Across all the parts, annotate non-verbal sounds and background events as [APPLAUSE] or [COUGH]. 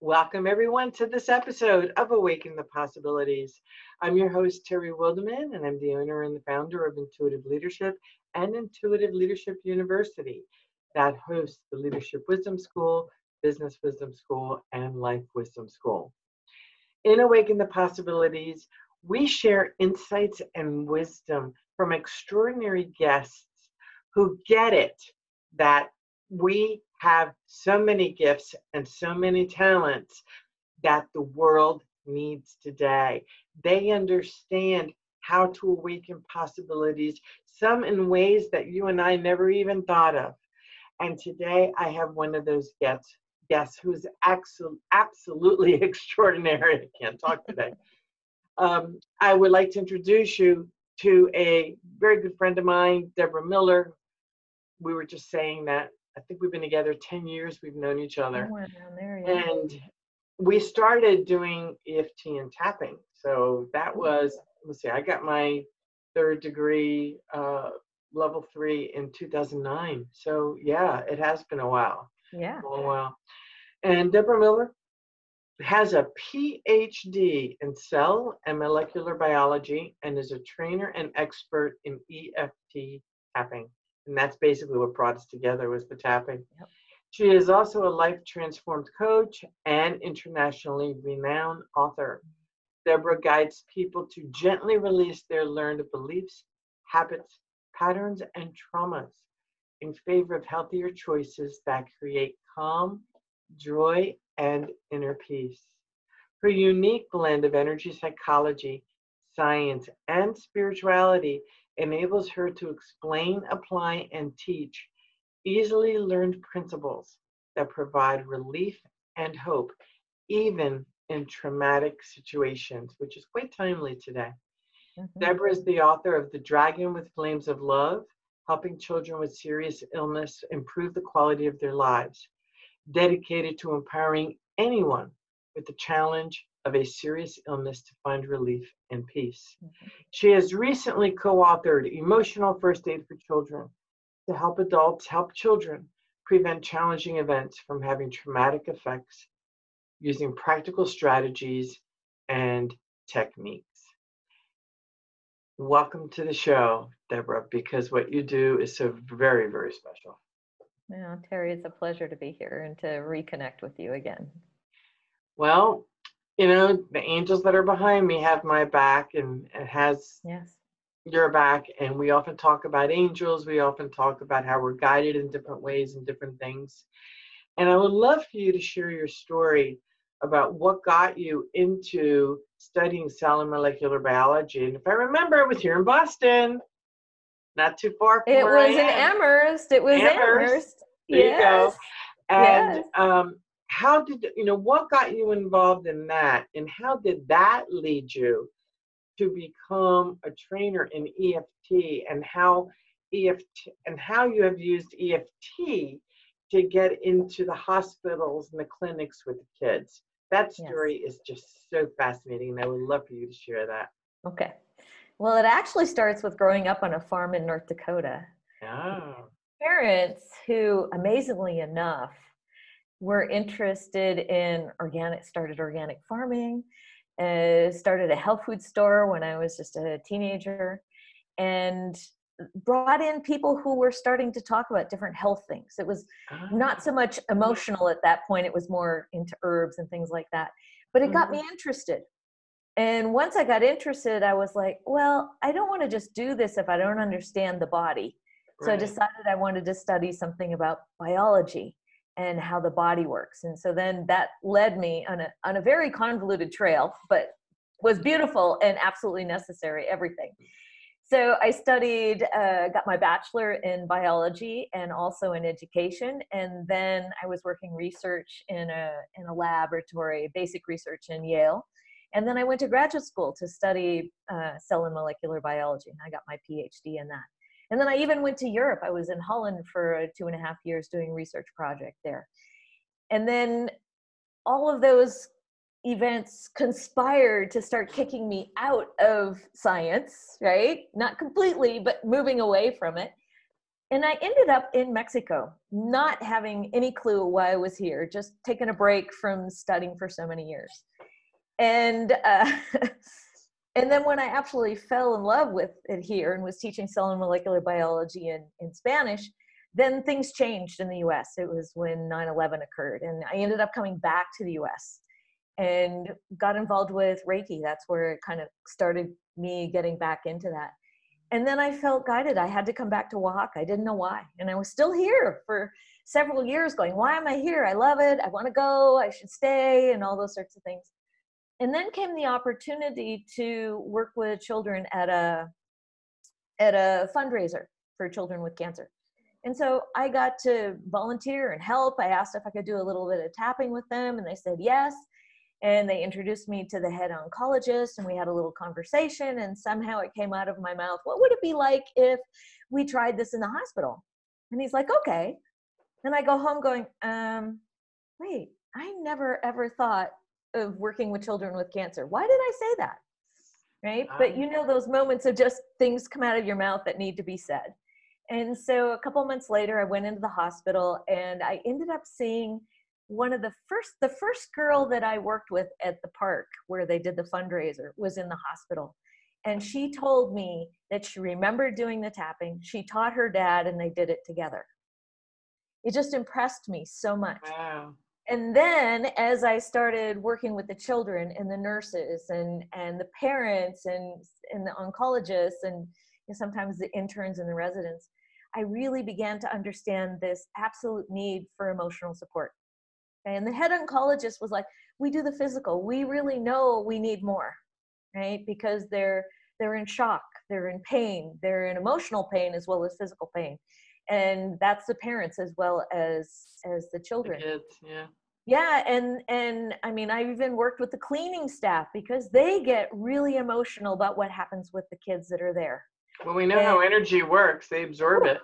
Welcome, everyone, to this episode of Awaken the Possibilities. I'm your host, Terry Wildeman, and I'm the owner and the founder of Intuitive Leadership and Intuitive Leadership University that hosts the Leadership Wisdom School, Business Wisdom School, and Life Wisdom School. In Awaken the Possibilities, we share insights and wisdom from extraordinary guests who get it that we have so many gifts and so many talents that the world needs today. They understand how to awaken possibilities, some in ways that you and I never even thought of. And today I have one of those guests, guests who's absolutely [LAUGHS] extraordinary. I can't talk today. um, I would like to introduce you to a very good friend of mine, Deborah Miller. We were just saying that I think we've been together 10 years. We've known each other. Oh, there, yeah. And we started doing EFT and tapping. So that oh, was, let's see, I got my third degree, uh, level three in 2009. So yeah, it has been a while. Yeah. A while. And Deborah Miller has a PhD in cell and molecular biology and is a trainer and expert in EFT tapping and that's basically what brought us together was the tapping. Yep. She is also a life transformed coach and internationally renowned author. Deborah guides people to gently release their learned beliefs, habits, patterns, and traumas in favor of healthier choices that create calm, joy, and inner peace. Her unique blend of energy psychology, science, and spirituality enables her to explain, apply, and teach easily learned principles that provide relief and hope, even in traumatic situations, which is quite timely today. Mm-hmm. Deborah is the author of The Dragon with Flames of Love, helping children with serious illness improve the quality of their lives, dedicated to empowering anyone with the challenge of a serious illness to find relief and peace. Mm-hmm. She has recently co authored Emotional First Aid for Children to help adults help children prevent challenging events from having traumatic effects using practical strategies and techniques. Welcome to the show, Deborah, because what you do is so very, very special. Yeah, Terry, it's a pleasure to be here and to reconnect with you again. Well, you know, the angels that are behind me have my back and it has yes. your back. And we often talk about angels. We often talk about how we're guided in different ways and different things. And I would love for you to share your story about what got you into studying cell and molecular biology. And if I remember, it was here in Boston, not too far from It was in Amherst. It was Amherst. Amherst. There yes. you go. And yes. um, how did you know what got you involved in that and how did that lead you to become a trainer in EFT and how EFT and how you have used EFT to get into the hospitals and the clinics with the kids. That story yes. is just so fascinating and I would love for you to share that. Okay. Well, it actually starts with growing up on a farm in North Dakota. Oh. Parents who, amazingly enough, were interested in organic, started organic farming, uh, started a health food store when I was just a teenager, and brought in people who were starting to talk about different health things. It was not so much ah. emotional at that point, it was more into herbs and things like that. But it got me mm-hmm. interested. And once I got interested, I was like, well, I don't want to just do this if I don't understand the body. So right. I decided I wanted to study something about biology and how the body works. And so then that led me on a, on a very convoluted trail, but was beautiful and absolutely necessary, everything. So I studied, uh, got my bachelor in biology and also in education. And then I was working research in a, in a laboratory, basic research in Yale. And then I went to graduate school to study uh, cell and molecular biology. And I got my PhD in that. And then I even went to Europe. I was in Holland for two and a half years doing research project there. And then all of those events conspired to start kicking me out of science, right? Not completely, but moving away from it. and I ended up in Mexico, not having any clue why I was here, just taking a break from studying for so many years. And uh, [LAUGHS] and then when I actually fell in love with it here and was teaching cell and molecular biology in, in Spanish, then things changed in the US. It was when 9 11 occurred, and I ended up coming back to the US and got involved with Reiki. That's where it kind of started me getting back into that. And then I felt guided. I had to come back to Oaxaca. I didn't know why. And I was still here for several years going, why am I here? I love it. I want to go. I should stay, and all those sorts of things. And then came the opportunity to work with children at a at a fundraiser for children with cancer. And so I got to volunteer and help. I asked if I could do a little bit of tapping with them, and they said yes. And they introduced me to the head oncologist, and we had a little conversation. And somehow it came out of my mouth, What would it be like if we tried this in the hospital? And he's like, Okay. And I go home going, um, Wait, I never ever thought of working with children with cancer. Why did I say that? Right. but you know, those moments of just things come out of your mouth that need to be said. And so a couple months later, I went into the hospital and I ended up seeing one of the first, the first girl that I worked with at the park where they did the fundraiser was in the hospital. And she told me that she remembered doing the tapping. She taught her dad and they did it together. It just impressed me so much. Wow. And then as I started working with the children and the nurses and, and the parents and, and the oncologists and sometimes the interns and the residents, I really began to understand this absolute need for emotional support. And the head oncologist was like, we do the physical. We really know we need more, right? Because they're they're in shock, they're in pain, they're in emotional pain as well as physical pain. And that's the parents as well as as the children. The kids, yeah. Yeah, and and I mean I've even worked with the cleaning staff because they get really emotional about what happens with the kids that are there. Well, we know and, how energy works. They absorb it.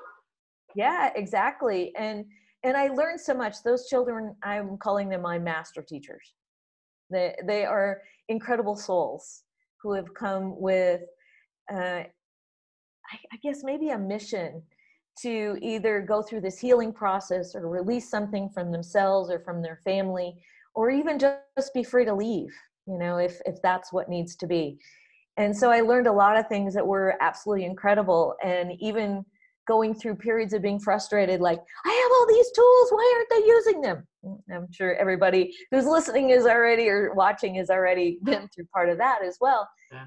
Yeah, exactly. And and I learned so much. Those children, I'm calling them my master teachers. They they are incredible souls who have come with, uh, I, I guess maybe a mission to either go through this healing process or release something from themselves or from their family, or even just be free to leave. You know, if if that's what needs to be. And so I learned a lot of things that were absolutely incredible, and even going through periods of being frustrated like i have all these tools why aren't they using them i'm sure everybody who's listening is already or watching has already [LAUGHS] been through part of that as well yeah.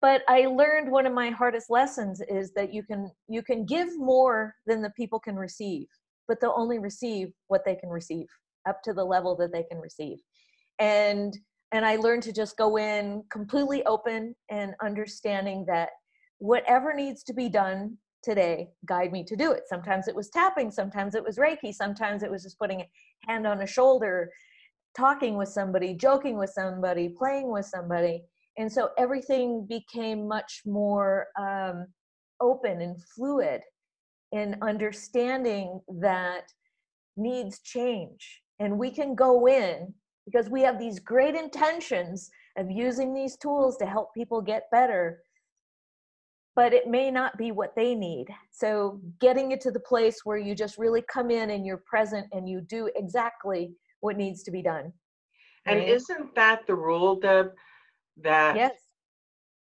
But i learned one of my hardest lessons is that you can you can give more than the people can receive but they'll only receive what they can receive up to the level that they can receive and and i learned to just go in completely open and understanding that whatever needs to be done today guide me to do it. Sometimes it was tapping, sometimes it was Reiki, sometimes it was just putting a hand on a shoulder, talking with somebody, joking with somebody, playing with somebody. And so everything became much more um, open and fluid in understanding that needs change. And we can go in because we have these great intentions of using these tools to help people get better but it may not be what they need. So getting it to the place where you just really come in and you're present and you do exactly what needs to be done. And isn't that the rule, Deb? That yes.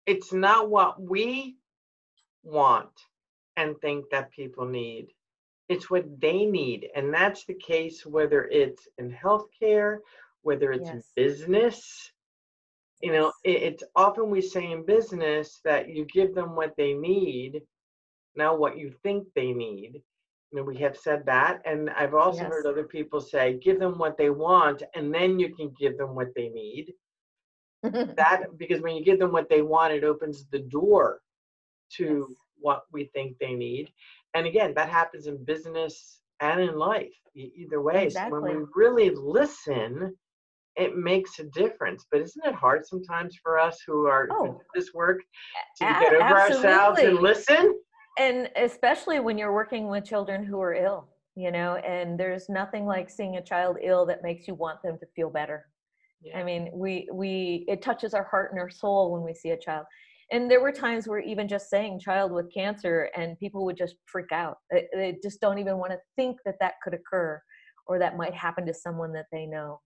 it's not what we want and think that people need. It's what they need. And that's the case whether it's in healthcare, whether it's yes. in business, you know it, it's often we say in business that you give them what they need now what you think they need you know we have said that and i've also yes. heard other people say give them what they want and then you can give them what they need [LAUGHS] that because when you give them what they want it opens the door to yes. what we think they need and again that happens in business and in life either way exactly. so when we really listen it makes a difference. But isn't it hard sometimes for us who are oh, this work to a- get over absolutely. ourselves and listen? And especially when you're working with children who are ill, you know, and there's nothing like seeing a child ill that makes you want them to feel better. Yeah. I mean, we we it touches our heart and our soul when we see a child. and there were times where even just saying child with cancer and people would just freak out they, they just don't even want to think that that could occur or that might happen to someone that they know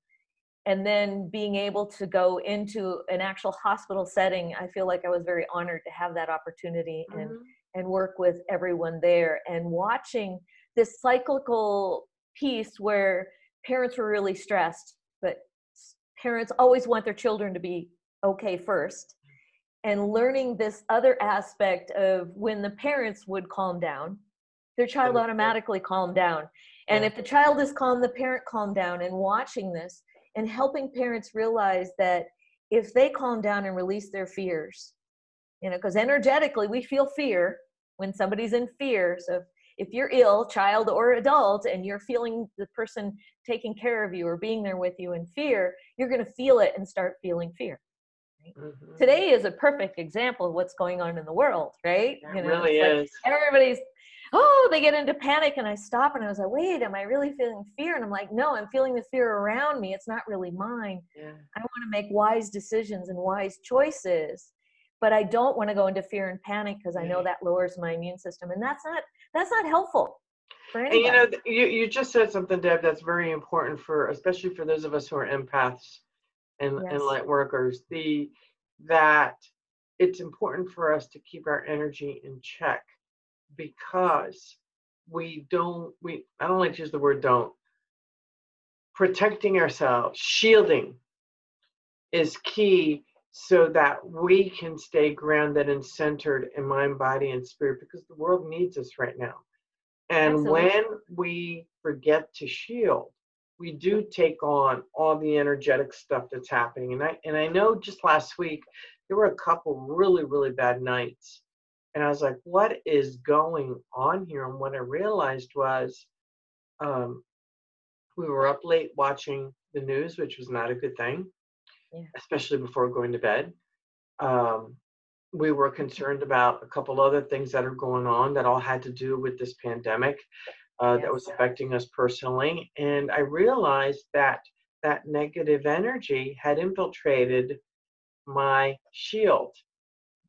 and then being able to go into an actual hospital setting i feel like i was very honored to have that opportunity and Mhm. and work with everyone there and watching this cyclical piece where parents were really stressed but parents always want their children to be okay first and learning this other aspect of when the parents would calm down their child automatically calmed down. And if the child is calm the parent calmed down and watching this and helping parents realize that if they calm down and release their fears you know because energetically we feel fear when somebody's in fear. So if, if you're ill child or adult and you're feeling the person taking care of you or being there with you in fear you're going to feel it and start feeling fear Mhm. today is a perfect example of what's going on in the world right? It You know, really it's like is. everybody's oh they get into panic and i stop and i was like wait am i really feeling fear? And i'm like no i'm feeling the fear around me. It's not really mine. Yeah. I want to make wise decisions and wise choices, but I don't want to go into fear and panic because I know that lowers my immune system, and that's not that's not helpful for And anybody. you know, th- you, you just said something, Deb, that's very important for, especially for those of us who are empaths and, and light workers, the that it's important for us to keep our energy in check because we don't we I don't like to use the word don't. Protecting ourselves, shielding is key so that we can stay grounded and centered in mind, body, and spirit because the world needs us right now. And Absolutely. when we forget to shield, we do take on all the energetic stuff that's happening. And I and I know just last week there were a couple really, really bad nights. And I was like, what is going on here? And what I realized was um, we were up late watching the news, which was not a good thing, Yeah. especially before going to bed. Um, we were concerned about a couple other things that are going on that all had to do with this pandemic uh, that was affecting us personally. And I realized that that negative energy had infiltrated my shield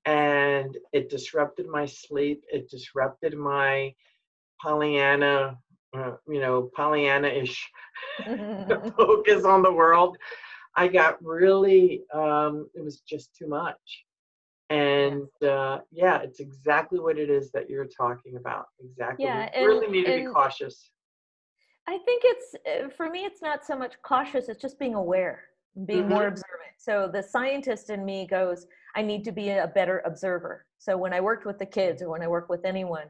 and it disrupted my sleep. It disrupted my Pollyanna, uh, you know, Pollyanna ish [LAUGHS] [LAUGHS] focus on the world. I got really, um, it was just too much. And uh, yeah, it's exactly what it is that you're talking about. Exactly. Yeah, we really and- need to be cautious. I think it's uh, for me. It's not so much cautious; it's just being aware, being more observant. So the scientist in me goes, "I need to be a better observer." So when I worked with the kids, or when I work with anyone,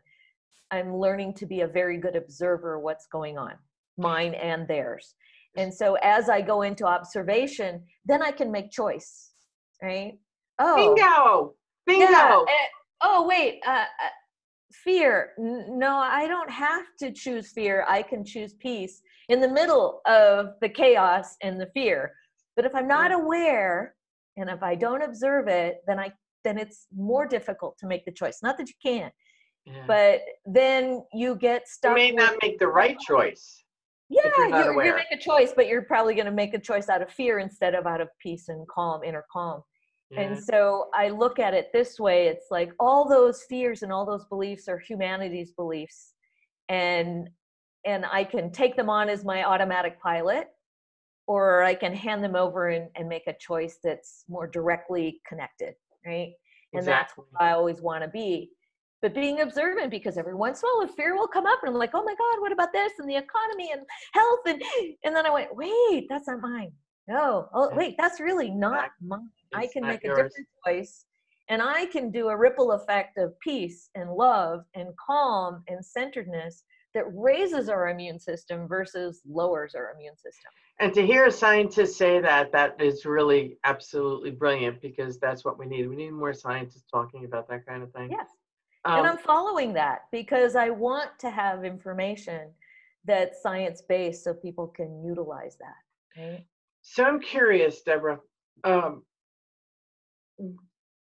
I'm learning to be a very good observer of what's going on, mine and theirs. And so as I go into observation, then I can make choice, right? Oh, Bingo! Bingo! yeah. oh, wait. Uh, uh, fear. No, I don't have to choose fear. I can choose peace in the middle of the chaos and the fear. But if I'm not aware and if I don't observe it, then I then it's more difficult to make the choice. Not that you can't, Yeah. but then you get stuck. you may not make the right [LAUGHS] choice. yeah, you're not you make a choice, but you're probably going to make a choice out of fear instead of out of peace and calm, inner calm. Yeah. And so I look at it this way it's like all those fears and all those beliefs are humanity's beliefs. And and I can take them on as my automatic pilot, or I can hand them over and, and make a choice that's more directly connected, right? And that's Exactly. what I always want to be. But being observant because every once in a while a fear will come up and I'm like, oh my God, what about this and the economy and health? And and then I went, wait, that's not mine. No, oh wait, that's really not mine. I can make a yours. different choice and I can do a ripple effect of peace and love and calm and centeredness that raises our immune system versus lowers our immune system. And to hear a scientist say that, that is really absolutely brilliant because that's what we need. We need more scientists talking about that kind of thing. Yes. Um, and I'm following that because I want to have information that's science based so people can utilize that. Right? So I'm curious, Deborah. Um,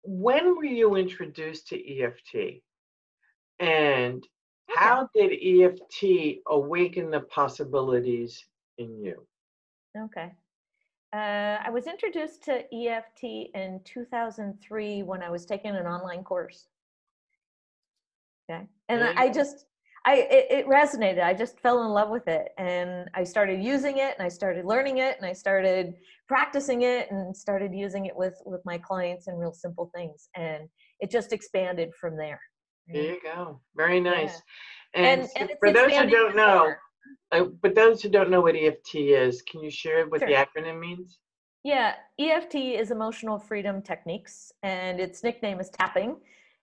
when were you introduced to EFT? And how did EFT awaken the possibilities in you? Okay. Uh, I was introduced to EFT in 2003 when I was taking an online course. Okay. And I just, I, it, it resonated. I just fell in love with it. And I started using it and I started learning it and I started practicing it and started using it with, with my clients and real simple things. And it just expanded from there. There you go. Very nice. And, And, and, for those who don't know, uh, but those who don't know what EFT is, can you share what the acronym means? Yeah, EFT is emotional freedom techniques, and its nickname is tapping.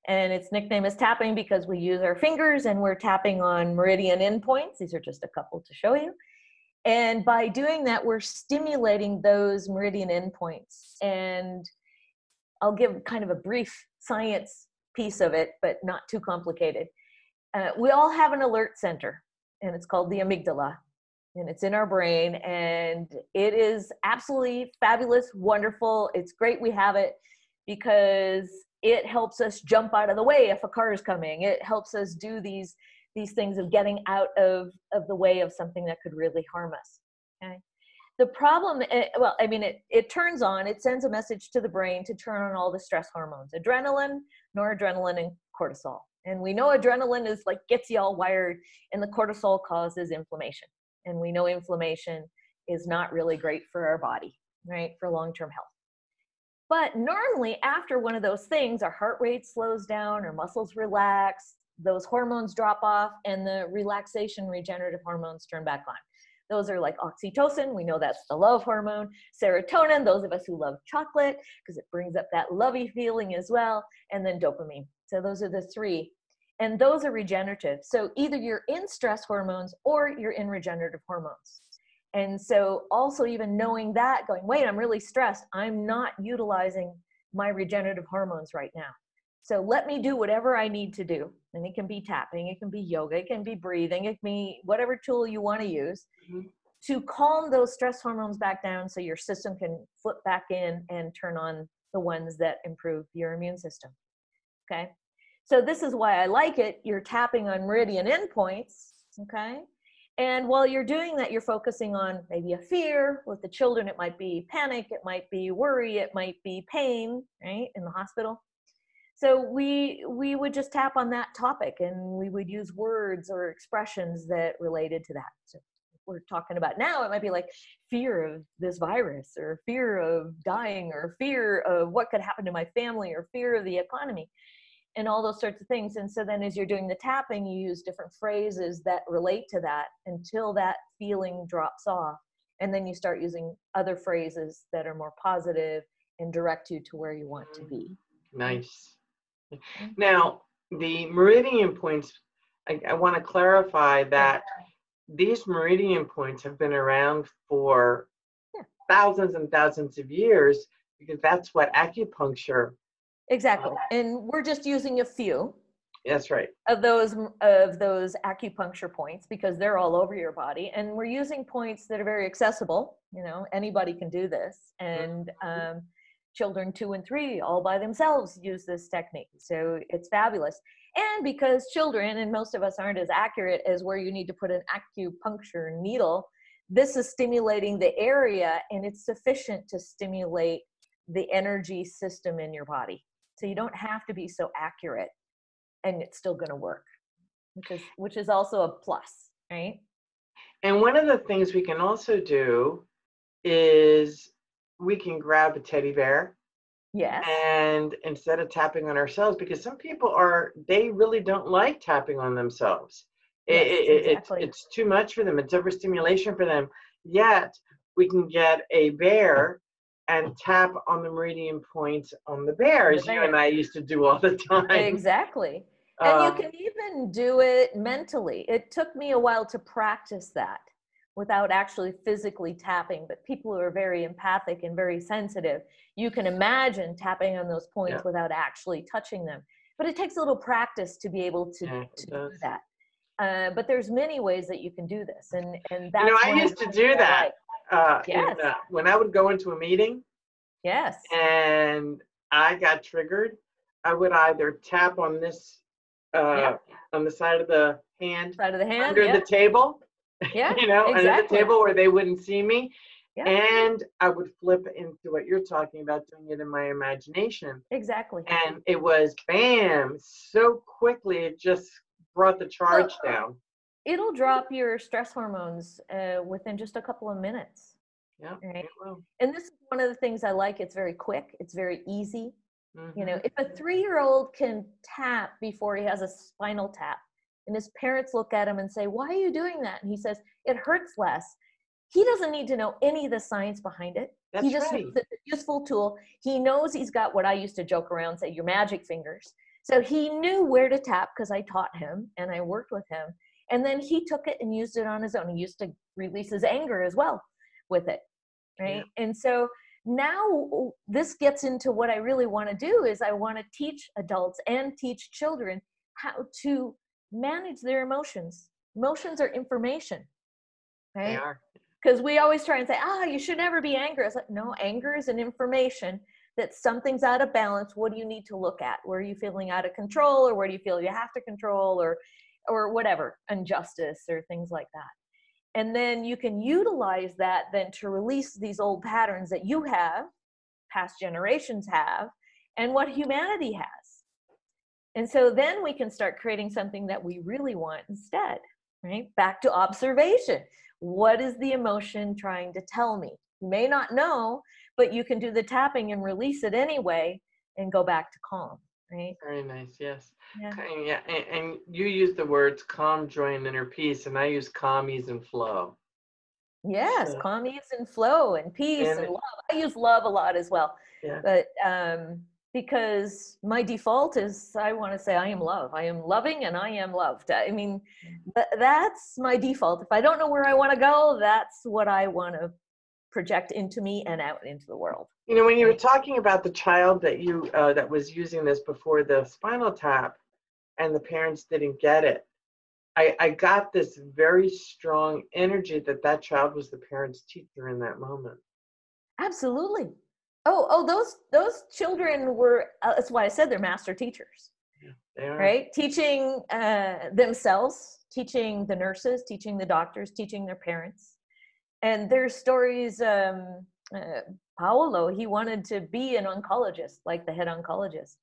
And its nickname is tapping because we use our fingers and we're tapping on meridian endpoints. These are just a couple to show you. And by doing that, we're stimulating those meridian endpoints. And I'll give kind of a brief science piece of it, but not too complicated. Uh, we all have an alert center, and it's called the amygdala and it's in our brain and it is absolutely fabulous wonderful it's great we have it because it helps us jump out of the way if a car is coming. It helps us do these these things of getting out of of the way of something that could really harm us okay? The problem eh, well i mean it it turns on it sends a message to the brain to turn on all the stress hormones adrenaline noradrenaline and cortisol. And we know adrenaline is like gets you all wired and the cortisol causes inflammation. And we know inflammation is not really great for our body, right, for long term health. But normally, after one of those things, our heart rate slows down, our muscles relax, those hormones drop off, and the relaxation regenerative hormones turn back on. Those are like oxytocin, we know that's the love hormone, serotonin, those of us who love chocolate, because it brings up that lovey feeling as well, and then dopamine. So, those are the three and those are regenerative. So either you're in stress hormones or you're in regenerative hormones. And so also even knowing that, going, wait, I'm really stressed. I'm not utilizing my regenerative hormones right now. So let me do whatever I need to do. And it can be tapping, it can be yoga, it can be breathing, it can be whatever tool you want to use Mhm. to calm those stress hormones back down so your system can flip back in and turn on the ones that improve your immune system. Okay. So this is why I like it. You're tapping on meridian endpoints, okay? And while you're doing that, you're focusing on maybe a fear. With the children, it might be panic, it might be worry, it might be pain, right, in the hospital. So we we would just tap on that topic and we would use words or expressions that related to that. So we're talking about now, it might be like fear of this virus or fear of dying or fear of what could happen to my family or fear of the economy and all those sorts of things. And so then as you're doing the tapping, you use different phrases that relate to that until that feeling drops off. And then you start using other phrases that are more positive and direct you to where you want to be. Nice. Mm-hmm. Now, the meridian points, I, I want to clarify that these meridian points have been around for Yeah. thousands and thousands of years because that's what acupuncture, Exactly. And we're just using a few that's right. of those of those acupuncture points because they're all over your body and we're using points that are very accessible you know anybody can do this and um, children two and three all by themselves use this technique so it's fabulous and because children and most of us aren't as accurate as where you need to put an acupuncture needle this is stimulating the area and it's sufficient to stimulate the energy system in your body so you don't have to be so accurate and it's still going to work which is which is also a plus right And one of the things we can also do is we can grab a teddy bear yeah, and instead of tapping on ourselves, because some people are, they really don't like tapping on themselves. It- Yes, it- it- it's, exactly. it's too much for them. It's overstimulation for them. Yet we can get a bear and tap on the meridian points on the bear, as you and I used to do all the time. exactly [LAUGHS] and Um, you can even do it mentally it took me a while to practice that without actually physically tapping but people who are very empathic and very sensitive you can imagine tapping on those points Yeah. without actually touching them but it takes a little practice to be able to, Yeah, to do that uh, but there's many ways that you can do this and and that's You know, I used to do that. like. Uh, in, uh, when I would go into a meeting yes and I got triggered, I would either tap on this, uh, Yeah. on the side of the hand side of the hand under yeah the table, [LAUGHS] yeah you know, under the table where they wouldn't see me. Yeah. And I would flip into what you're talking about, doing it in my imagination. Exactly. And it was bam, so quickly it just brought the charge down. It'll drop your stress hormones uh, within just a couple of minutes. Yeah. Right. And this is one of the things I like. It's very quick. It's very easy. You know, Mhm. if a three-year-old can tap before he has a spinal tap, and his parents look at him and say, "Why are you doing that?" and he says, "It hurts less." He doesn't need to know any of the science behind it. That's he just right. knows it's a useful tool. He knows he's got what I used to joke around, say, your magic fingers. So he knew where to tap because I taught him and I worked with him. And then he took it and used it on his own. He used to release his anger as well with it. Right. And so now this gets into what I really want to do is I want to teach adults and teach children how to manage their emotions. Emotions are information. Right? They are. because we always try and say, ah, you should never be angry. It's like, no, anger is an information that something's out of balance. What do you need to look at? Where are you feeling out of control, or where do you feel you have to control, or, or whatever, injustice or things like that. And then you can utilize that then to release these old patterns that you have, past generations have, and what humanity has. And so then we can start creating something that we really want instead, right? Back to observation what is the emotion trying to tell me you may not know but you can do the tapping and release it anyway and go back to calm right Very nice. Yes. yeah Okay, Yeah. And, and you use the words calm, joy, and inner peace, and I use calm, ease, and flow. yes So- calm ease and flow and peace And and love i use love a lot as well Yeah. but um because my default is i want to say i am love i am loving and i am loved i mean th- that's my default if i don't know where i want to go that's what i want to project into me and out into the world You know, when you were talking about the child that you uh, that was using this before the spinal tap, and the parents didn't get it, I I got this very strong energy that that child was the parent's teacher in that moment. Absolutely. Oh, oh, those those children were. Uh, that's why I said they're master teachers, They are. right? Teaching uh, themselves, teaching the nurses, teaching the doctors, teaching their parents, and their stories. Um, uh, Paolo, he wanted to be an oncologist, like the head oncologist,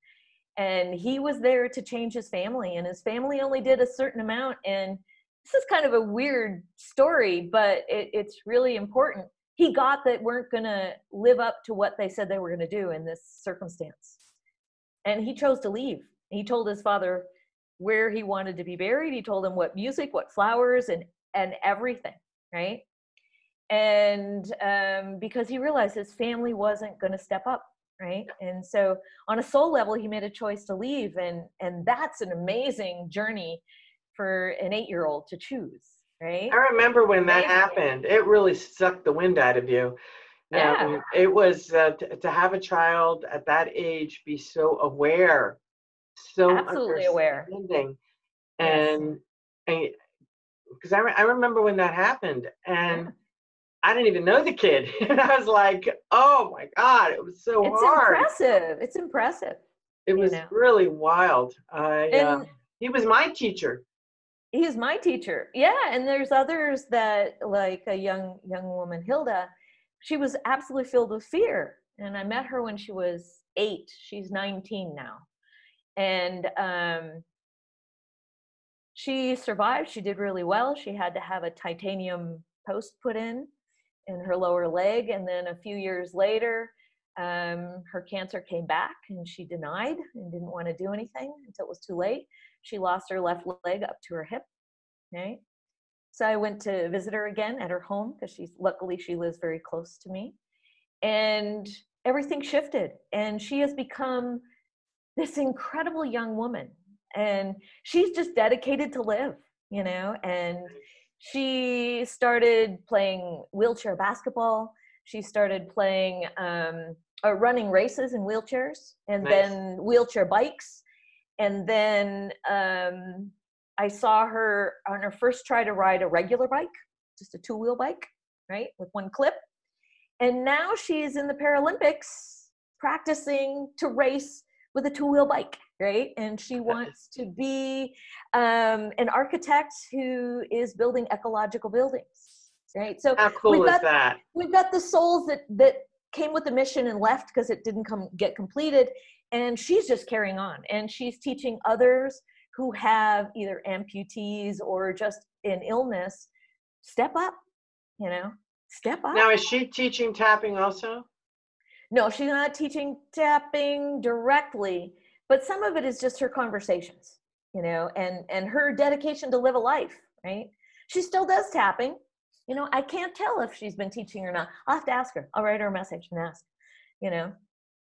and he was there to change his family, and his family only did a certain amount. And this is kind of a weird story, but it, it's really important he got that weren't going to live up to what they said they were going to do in this circumstance. And he chose to leave. He told his father where he wanted to be buried. He told him what music, what flowers, and and everything, right? And um, because he realized his family wasn't going to step up, right? And so, on a soul level, he made a choice to leave, and and that's an amazing journey for an eight-year-old to choose, right? I remember when that Amazing. happened. It really sucked the wind out of you. Yeah. Um, it was uh, t- to have a child at that age be so aware, so Absolutely aware. Yes. and and because I, re- I remember when that happened, and. I didn't even know the kid, [LAUGHS] and I was like, oh my god, it was so It's hard. It's impressive. It's impressive. It was know. really wild. I, uh, And he was my teacher. he's my teacher. Yeah, and there's others that like a young young woman, Hilda, she was absolutely filled with fear. And I met her when she was 8. She's 19 now. And um she survived. She did really well. She had to have a titanium post put in in her lower leg and then a few years later um, her cancer came back and she denied and didn't want to do anything until it was too late. She lost her left leg up to her hip Okay. so i went to visit her again at her home because she's luckily she lives very close to me. And everything shifted and she has become this incredible young woman and she's just dedicated to live you know? And she started playing wheelchair basketball. She started playing um, uh, running races in wheelchairs and Nice. then wheelchair bikes. And then um, i saw her on her first try to ride a regular bike just a two-wheel bike right with one clip. And now she's in the paralympics practicing to race with a two-wheel bike right and she wants to be um, an architect who is building ecological buildings right? So How cool we've is got- that? we've got the souls that that came with the mission and left because it didn't come get completed and she's just carrying on and she's teaching others who have either amputees or just an illness step up you know step up Now, is she teaching tapping also? No she's not teaching tapping directly but some of it is just her conversations you know and and her dedication to live a life right? She still does tapping. You know i can't tell if she's been teaching or not. I'll have to ask her. I'll write her a message and ask you know?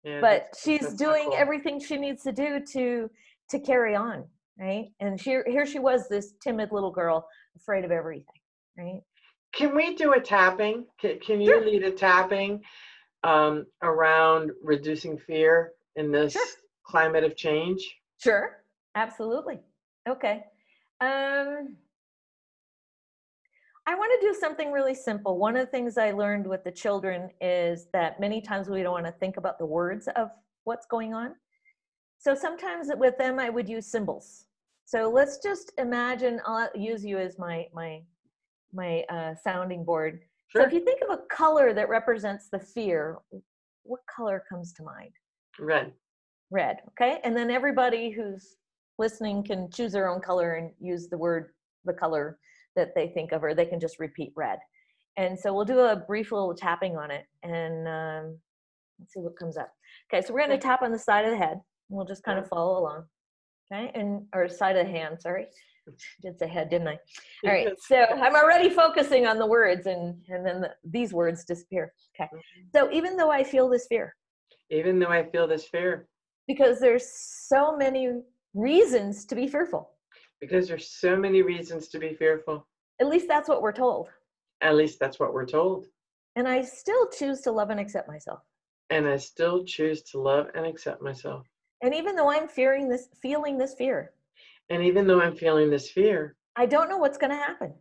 Yeah, but that's- she's that's doing cool. everything she needs to do to to carry on right? And here here she was this timid little girl afraid of everything right? Can we do a tapping? Can, can you Sure. lead a tapping um, around reducing fear in this Sure. climate of change? Sure, absolutely. Okay. Um, I want to do something really simple. One of the things I learned with the children is that many times we don't want to think about the words of what's going on. So sometimes with them, I would use symbols. So let's just imagine. I'll use you as my my my uh, sounding board. So if you think of a color that represents the fear, what color comes to mind? Red. red okay? And then everybody who's listening can choose their own color and use the word the color that they think of or they can just repeat red. And so we'll do a brief little tapping on it and um, let's see what comes up. Okay so we're going to Okay. tap on the side of the head. We'll just kind of follow along okay? And or side of the hand sorry [LAUGHS] did say head didn't i all right so i'm already focusing on the words and and then the, these words disappear okay mm-hmm. so even though i feel this fear Even though I feel this fear, because there's so many reasons to be fearful. because there's so many reasons to be fearful. At least that's what we're told. At least that's what we're told. And I still choose to love and accept myself. And I still choose to love and accept myself. And even though I'm fearing this, feeling this fear, And even though I'm feeling this fear, I don't know what's going to happen.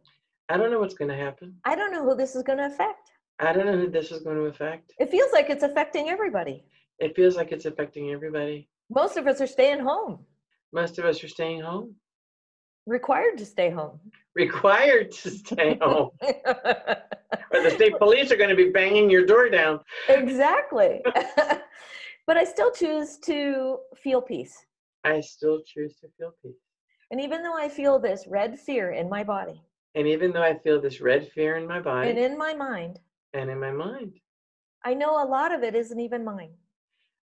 I don't know what's going to happen. I don't know who this is going to affect. I don't know who this is going to affect. It feels like it's affecting everybody. It feels like it's affecting everybody. Most of us are staying home, Most of us are staying home, required to stay home. required to stay [LAUGHS] home, or the state [LAUGHS] police are going to be banging your door down. exactly. [LAUGHS] but I still choose to feel peace. I still choose to feel peace. And even though I feel this red fear in my body And even though I feel this red fear in my body and in my mind, and in my mind, I know a lot of it isn't even mine.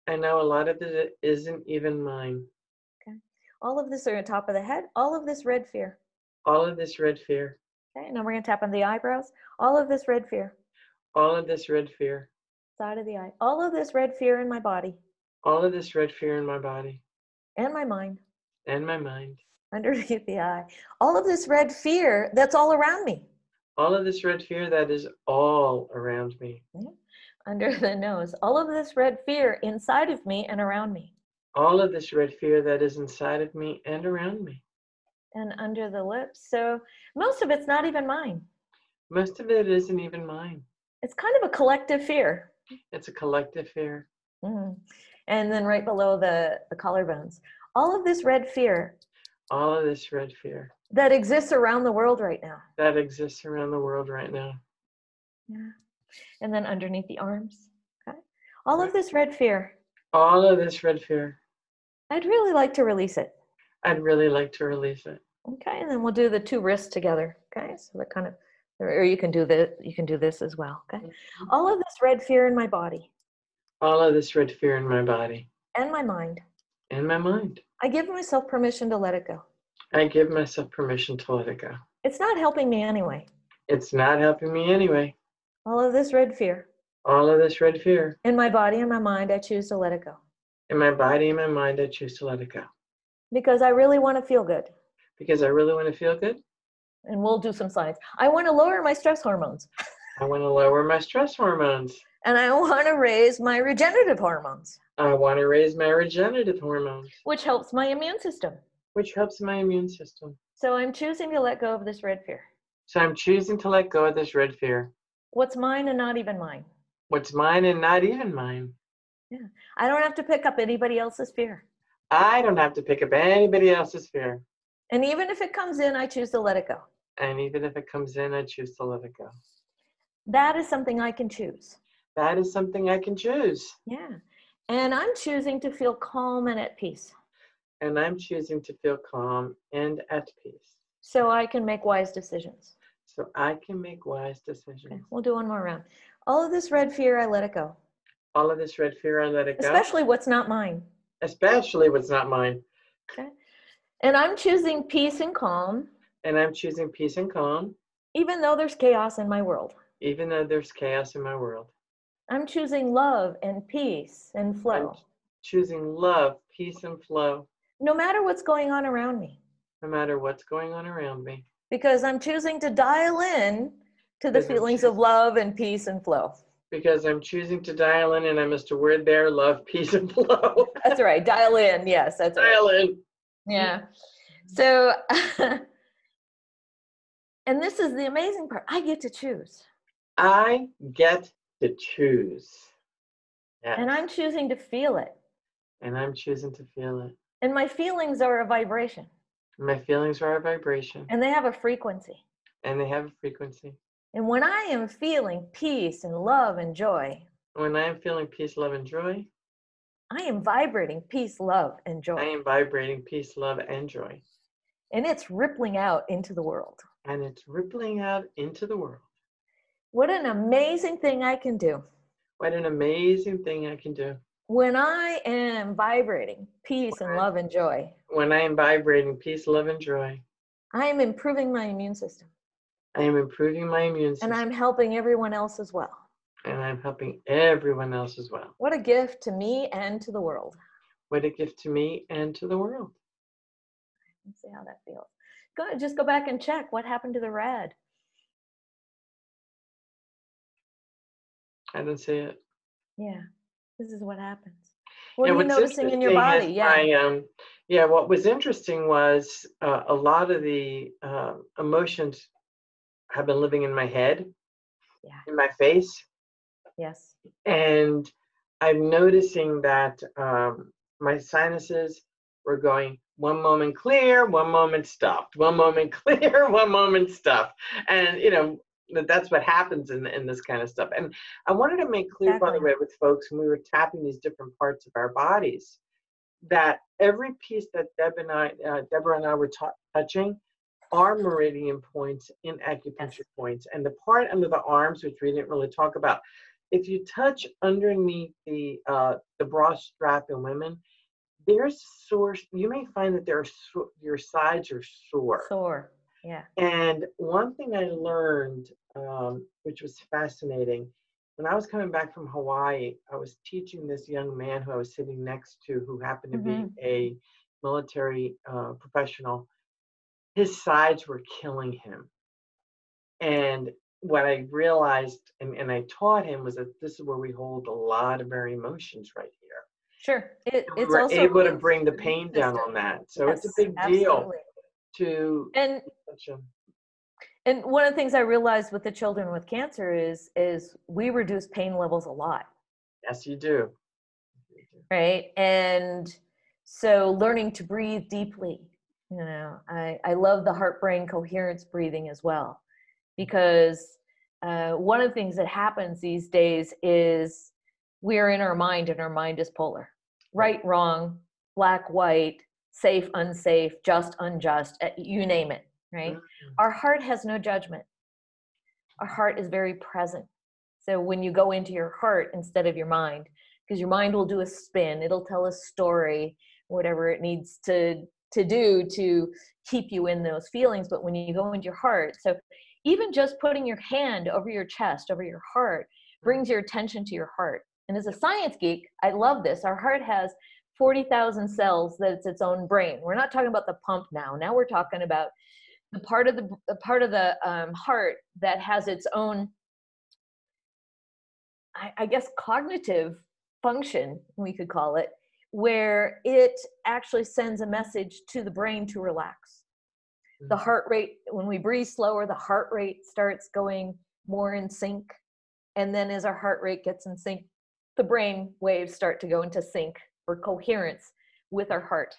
I know a lot of it isn't even mine. Okay. All of this are on top of the head, all of this red fear. All of this red fear, Okay, now we're gonna tap on the eyebrows. All of this red fear, all of this red fear, side of the eye. All of this red fear in my body all of this red fear in my body and my mind, and my mind, underneath [LAUGHS] the eye. All of this red fear that's all around me, all of this red fear that is all around me, under [LAUGHS] the nose. All of this red fear inside of me and around me, all of this red fear that is inside of me and around me. and under the lips. So most of it's not even mine. Most of it isn't even mine. It's kind of a collective fear. It's a collective fear. Mhm. And then right below the, the collarbones, all of this red fear All of this red fear that exists around the world right now. that exists around the world right now. Yeah. And then underneath the arms. Okay. All of this red fear, All of this red fear, I'd really like to release it. I'd really like to release it. Okay. And then we'll do the two wrists together. Okay. So that kind of, or you can do the, you can do this as well. Okay. Mm-hmm. All of this red fear in my body All of this red fear in my body and my mind. and my mind. I give myself permission to let it go. I give myself permission to let it go. It's not helping me anyway. It's not helping me anyway. All of this red fear All of this red fear in my body and my mind, I choose to let it go in my body and my mind, I choose to let it go because I really want to feel good. because I really want to feel good. And we'll do some science. I want to lower my stress hormones [LAUGHS] I want to lower my stress hormones. And I want to raise my regenerative hormones, I want to raise my regenerative hormones, which helps my immune system. which helps my immune system. So I'm choosing to let go of this red fear. So I'm choosing to let go of this red fear. What's mine and not even mine. What's mine and not even mine. Yeah. I don't have to pick up anybody else's fear. I don't have to pick up anybody else's fear. And even if it comes in, I choose to let it go. And even if it comes in, I choose to let it go. That is something I can choose. That is something I can choose. Yeah. And I'm choosing to feel calm and at peace. And I'm choosing to feel calm and at peace. So I can make wise decisions. So I can make wise decisions. Okay, we'll do one more round. All of this red fear, I let it go. All of this red fear, I let it go. Especially what's not mine. Especially what's not mine. Okay. And I'm choosing peace and calm, And I'm choosing peace and calm, even though there's chaos in my world. even though there's chaos in my world. I'm choosing love and peace and I'm flow, choosing love, peace, and flow, no matter what's going on around me, no matter what's going on around me. because I'm choosing to dial in to the feelings of love and peace and flow. Because I'm choosing to dial in and I must a word there, love, [LAUGHS] peace, and flow. That's right. Dial in. Yes, that's right. dial in. Yeah. So, [LAUGHS] and this is the amazing part. I get to choose. I get to choose. Yes. And I'm choosing to feel it. and I'm choosing to feel it. And my feelings are a vibration My feelings are a vibration and they have a frequency. and they have a frequency. And when I am feeling peace and love and joy, When I am feeling peace, love, and joy, I am vibrating peace, love, and joy. I am vibrating peace, love, and joy. And it's rippling out into the world. And it's rippling out into the world. What an amazing thing I can do What an amazing thing I can do. when I am vibrating peace and Right. love and joy. When I am vibrating peace, love, and joy, I am improving my immune system I am improving my immune system and I'm helping everyone else as well. and I'm helping everyone else as well. What a gift to me and to the world. What a gift to me and to the world. Let's see how that feels. Go just go back and check what happened to the red. I don't see it. Yeah, this is what happens. What Yeah, are you noticing in your body? Yeah. my, um, yeah, what was interesting was uh, a lot of the uh, emotions have been living in my head, Yeah. in my face, Yes. and I'm noticing that um, my sinuses were going one moment clear, one moment stuffed, one moment [LAUGHS] clear, one moment stuffed, and you know that that's what happens in in this kind of stuff. And I wanted to make clear, by the way, with folks when we were tapping these different parts of our bodies, that every piece that Deb and I, uh, Deborah and I were ta- touching, are meridian points in acupuncture points, and the part under the arms, which we didn't really talk about, if you touch underneath the uh, the bra strap in women, there's sore. You may find that there are so- your sides are sore. Sore. Yeah. And one thing I learned, um, which was fascinating, when I was coming back from Hawaii, I was teaching this young man who I was sitting next to, who happened to Mhm. be a military uh, professional. His sides were killing him. And what I realized and, and I taught him was that this is where we hold a lot of our emotions right here. Sure. It, And we it's also able to bring the pain down on that. So it's a Yes, big deal to And. And one of the things I realized with the children with cancer is is we reduce pain levels a lot. Yes, you do. Right and so learning to breathe deeply you know i i love the heart brain coherence breathing as well because uh, one of the things that happens these days is we're in our mind and our mind is polar right wrong black white safe unsafe just unjust uh, you name it right? Mhm. our heart has no judgment. Our heart is very present. So when you go into your heart instead of your mind because your mind will do a spin it'll tell a story whatever it needs to to do to keep you in those feelings but when you go into your heart so even just putting your hand over your chest over your heart brings your attention to your heart. And as a science geek i love this. Our heart has 40,000 cells that it's its own brain. We're not talking about the pump now. Now we're talking about the part of the, the part of the um, heart that has its own I, I guess cognitive function we could call it where it actually sends a message to the brain to relax the Mhm. heart rate when we breathe slower the heart rate starts going more in sync and then as our heart rate gets in sync the brain waves start to go into sync or coherence with our heart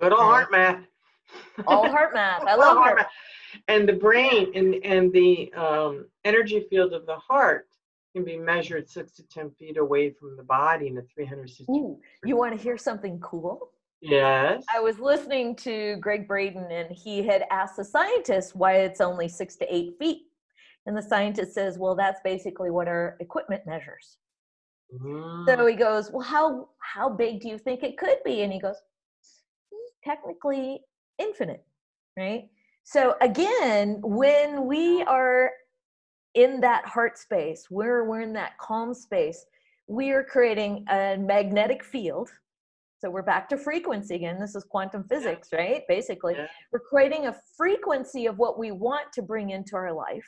Good old HeartMath. All HeartMath. I [LAUGHS] love heart heart. math. And the brain and, and the um, energy field of the heart can be measured six to 10 feet away from the body in a 360. Ooh, you want to hear something cool? Yes. I was listening to Gregg Braden, and he had asked the scientist why it's only six to eight feet. And the scientist says, Well, that's basically what our equipment measures. Mm, So he goes, Well, how how big do you think it could be? And he goes, "Hmm, technically infinite, right? So again, when we are in that heart space, where we're in that calm space, we are creating a magnetic field. So we're back to frequency again. This is quantum physics, right? Basically, Yeah. we're creating a frequency of what we want to bring into our life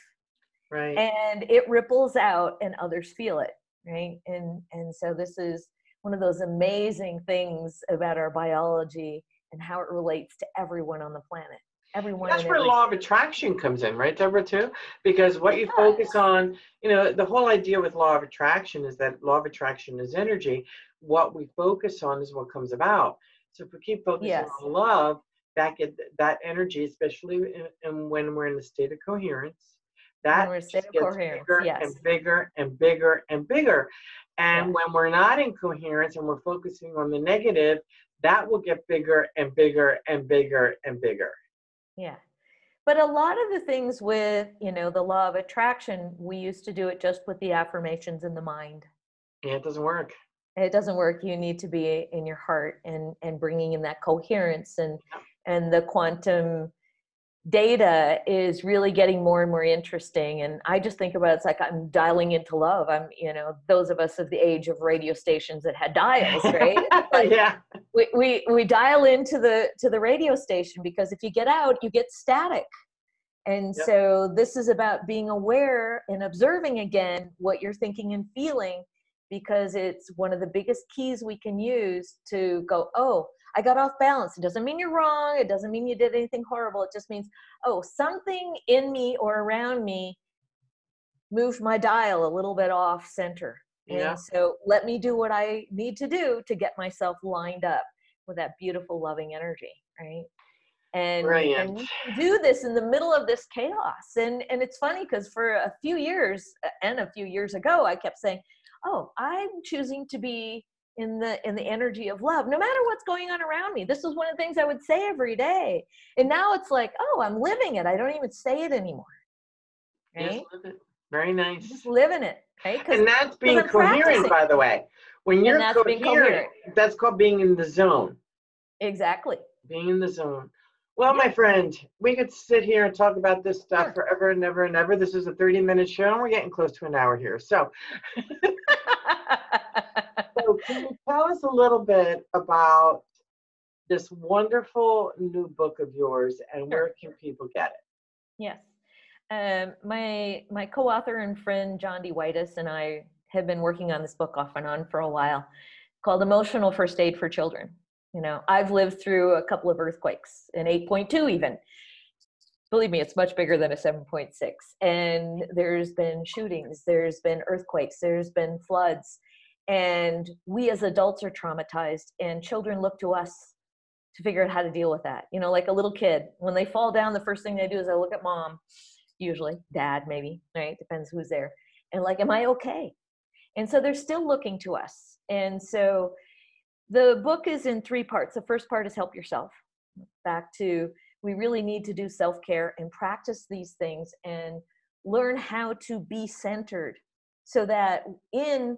right. and it ripples out and others feel it right and and so this is one of those amazing things about our biology and how it relates to everyone on the planet everyone That's where every- law of attraction comes in, right, Deborah, too? Because what you It focus on, you know, the whole idea with law of attraction is that law of attraction is energy. What we focus on is what comes about. So if we keep focusing Yes. on love, that get that energy, especially in, in when we're in a state of coherence, that we're in state just gets bigger yes. and bigger and bigger and bigger. And Yes. when we're not in coherence and we're focusing on the negative, that will get bigger and bigger and bigger and bigger. yeah but a lot of the things with you know the law of attraction we used to do it just with the affirmations in the mind Yeah, it doesn't work. it doesn't work you need to be in your heart and and bringing in that coherence and Yep. and the quantum data is really getting more and more interesting and i just think about it, it's like i'm dialing into love i'm you know those of us of the age of radio stations that had dials right [LAUGHS] Like, yeah. we, we we dial into the to the radio station because if you get out you get static and Yep. so this is about being aware and observing again what you're thinking and feeling because it's one of the biggest keys we can use to go oh i got off balance it doesn't mean you're wrong it doesn't mean you did anything horrible it just means oh something in me or around me moved my dial a little bit off center Yeah. and so let me do what I need to do to get myself lined up with that beautiful, loving energy, right? And, and Brilliant. we can do this in the middle of this chaos. And and it's funny because for a few years and a few years ago, I kept saying, "Oh, I'm choosing to be in the in the energy of love, no matter what's going on around me." This was one of the things I would say every day. And now it's like, "Oh, I'm living it. I don't even say it anymore." Right? live it. Very nice. Just living it, right? And that's being coherent, practicing. by the way. When you're that's being coherent, that's called being in the zone. exactly. Being in the zone. Well, my friend, we could sit here and talk about this stuff Sure. forever and ever and ever. This is a 30 minute show, and we're getting close to an hour here. So, [LAUGHS] so can you tell us a little bit about this wonderful new book of yours and where can people get it? Yes. Um, my my co-author and friend John D. Whitus and I have been working on this book off and on for a while, called Emotional First Aid for Children. You know, I've lived through a couple of earthquakes, an 8.2 even. Believe me, it's much bigger than a 7.6. And there's been shootings, there's been earthquakes, there's been floods, and we as adults are traumatized, and children look to us to figure out how to deal with that. You know, like a little kid, when they fall down, the first thing they do is they look at mom, usually dad, maybe, right? Depends who's there. And like, am I okay? And so they're still looking to us. And so the book is in three parts. The first part is help yourself. Back to we really need to do self care and practice these things and learn how to be centered so that in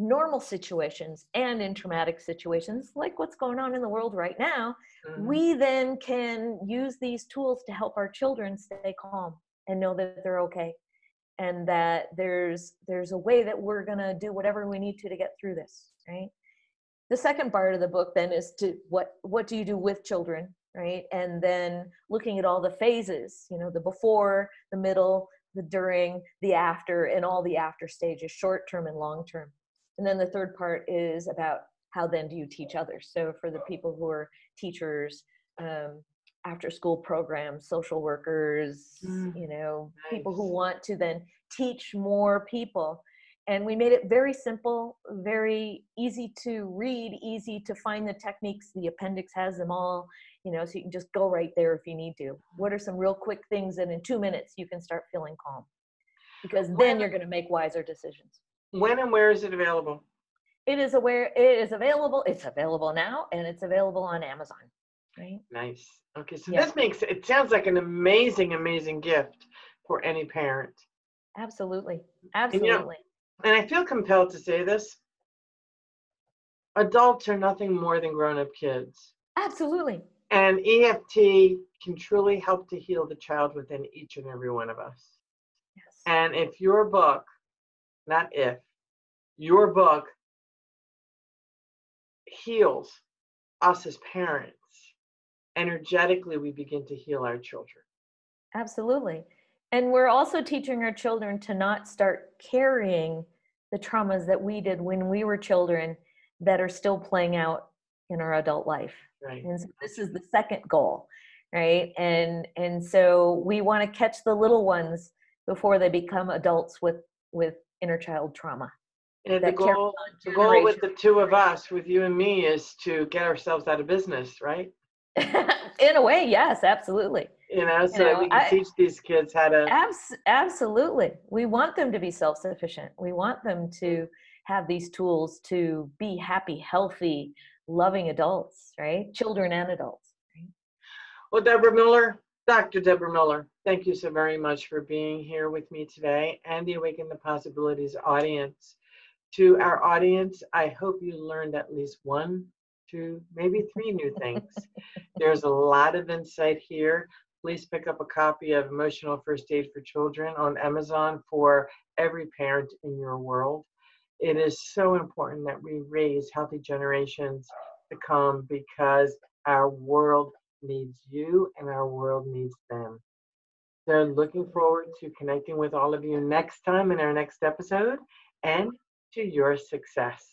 normal situations and in traumatic situations, like what's going on in the world right now, Mhm. we then can use these tools to help our children stay calm and know that they're okay and that there's there's a way that we're going to do whatever we need to to get through this right? The second part of the book then is to what what do you do with children right? And then looking at all the phases you know the before the middle the during the after and all the after stages short term and long term and then the third part is about how then do you teach others so for the people who are teachers um, after school programs social workers Mm, you know people who want to then teach more people and we made it very simple, very easy to read, easy to find the techniques. The appendix has them all, you know, so you can just go right there if you need to. What are some real quick things that in two minutes you can start feeling calm? Because then you're going to make wiser decisions. When and where is it available? It is aware. It is available. It's available now, and it's available on Amazon. Right. Nice. Okay, so Yeah. this makes it sounds like an amazing, amazing gift for any parent. Absolutely. you know- Absolutely. And I feel compelled to say this. Adults are nothing more than grown-up kids. Absolutely. And EFT can truly help to heal the child within each and every one of us. Yes. And if your book, not if, your book heals us as parents, energetically we begin to heal our children. Absolutely. And we're also teaching our children to not start carrying the traumas that we did when we were children that are still playing out in our adult life. Right. And so this is the second goal, right? And and so we want to catch the little ones before they become adults with with inner child trauma. And the goal, the goal with the two of us, with you and me, is to get ourselves out of business, right? [LAUGHS] in a way, yes, absolutely. You know, so that know, we can I- teach these kids how to. Abs- absolutely. We want them to be self sufficient. We want them to have these tools to be happy, healthy, loving adults, right? Children and adults. Right? Well, Deborah Miller, Dr. Deborah Miller, thank you so very much for being here with me today and the Awaken the Possibilities audience. To our audience, I hope you learned at least one, two, maybe three new things. [LAUGHS] There's a lot of insight here. Please pick up a copy of Emotional First Aid for Children on Amazon for every parent in your world. It is so important that we raise healthy generations to come because our world needs you and our world needs them. So, looking forward to connecting with all of you next time in our next episode and to your success.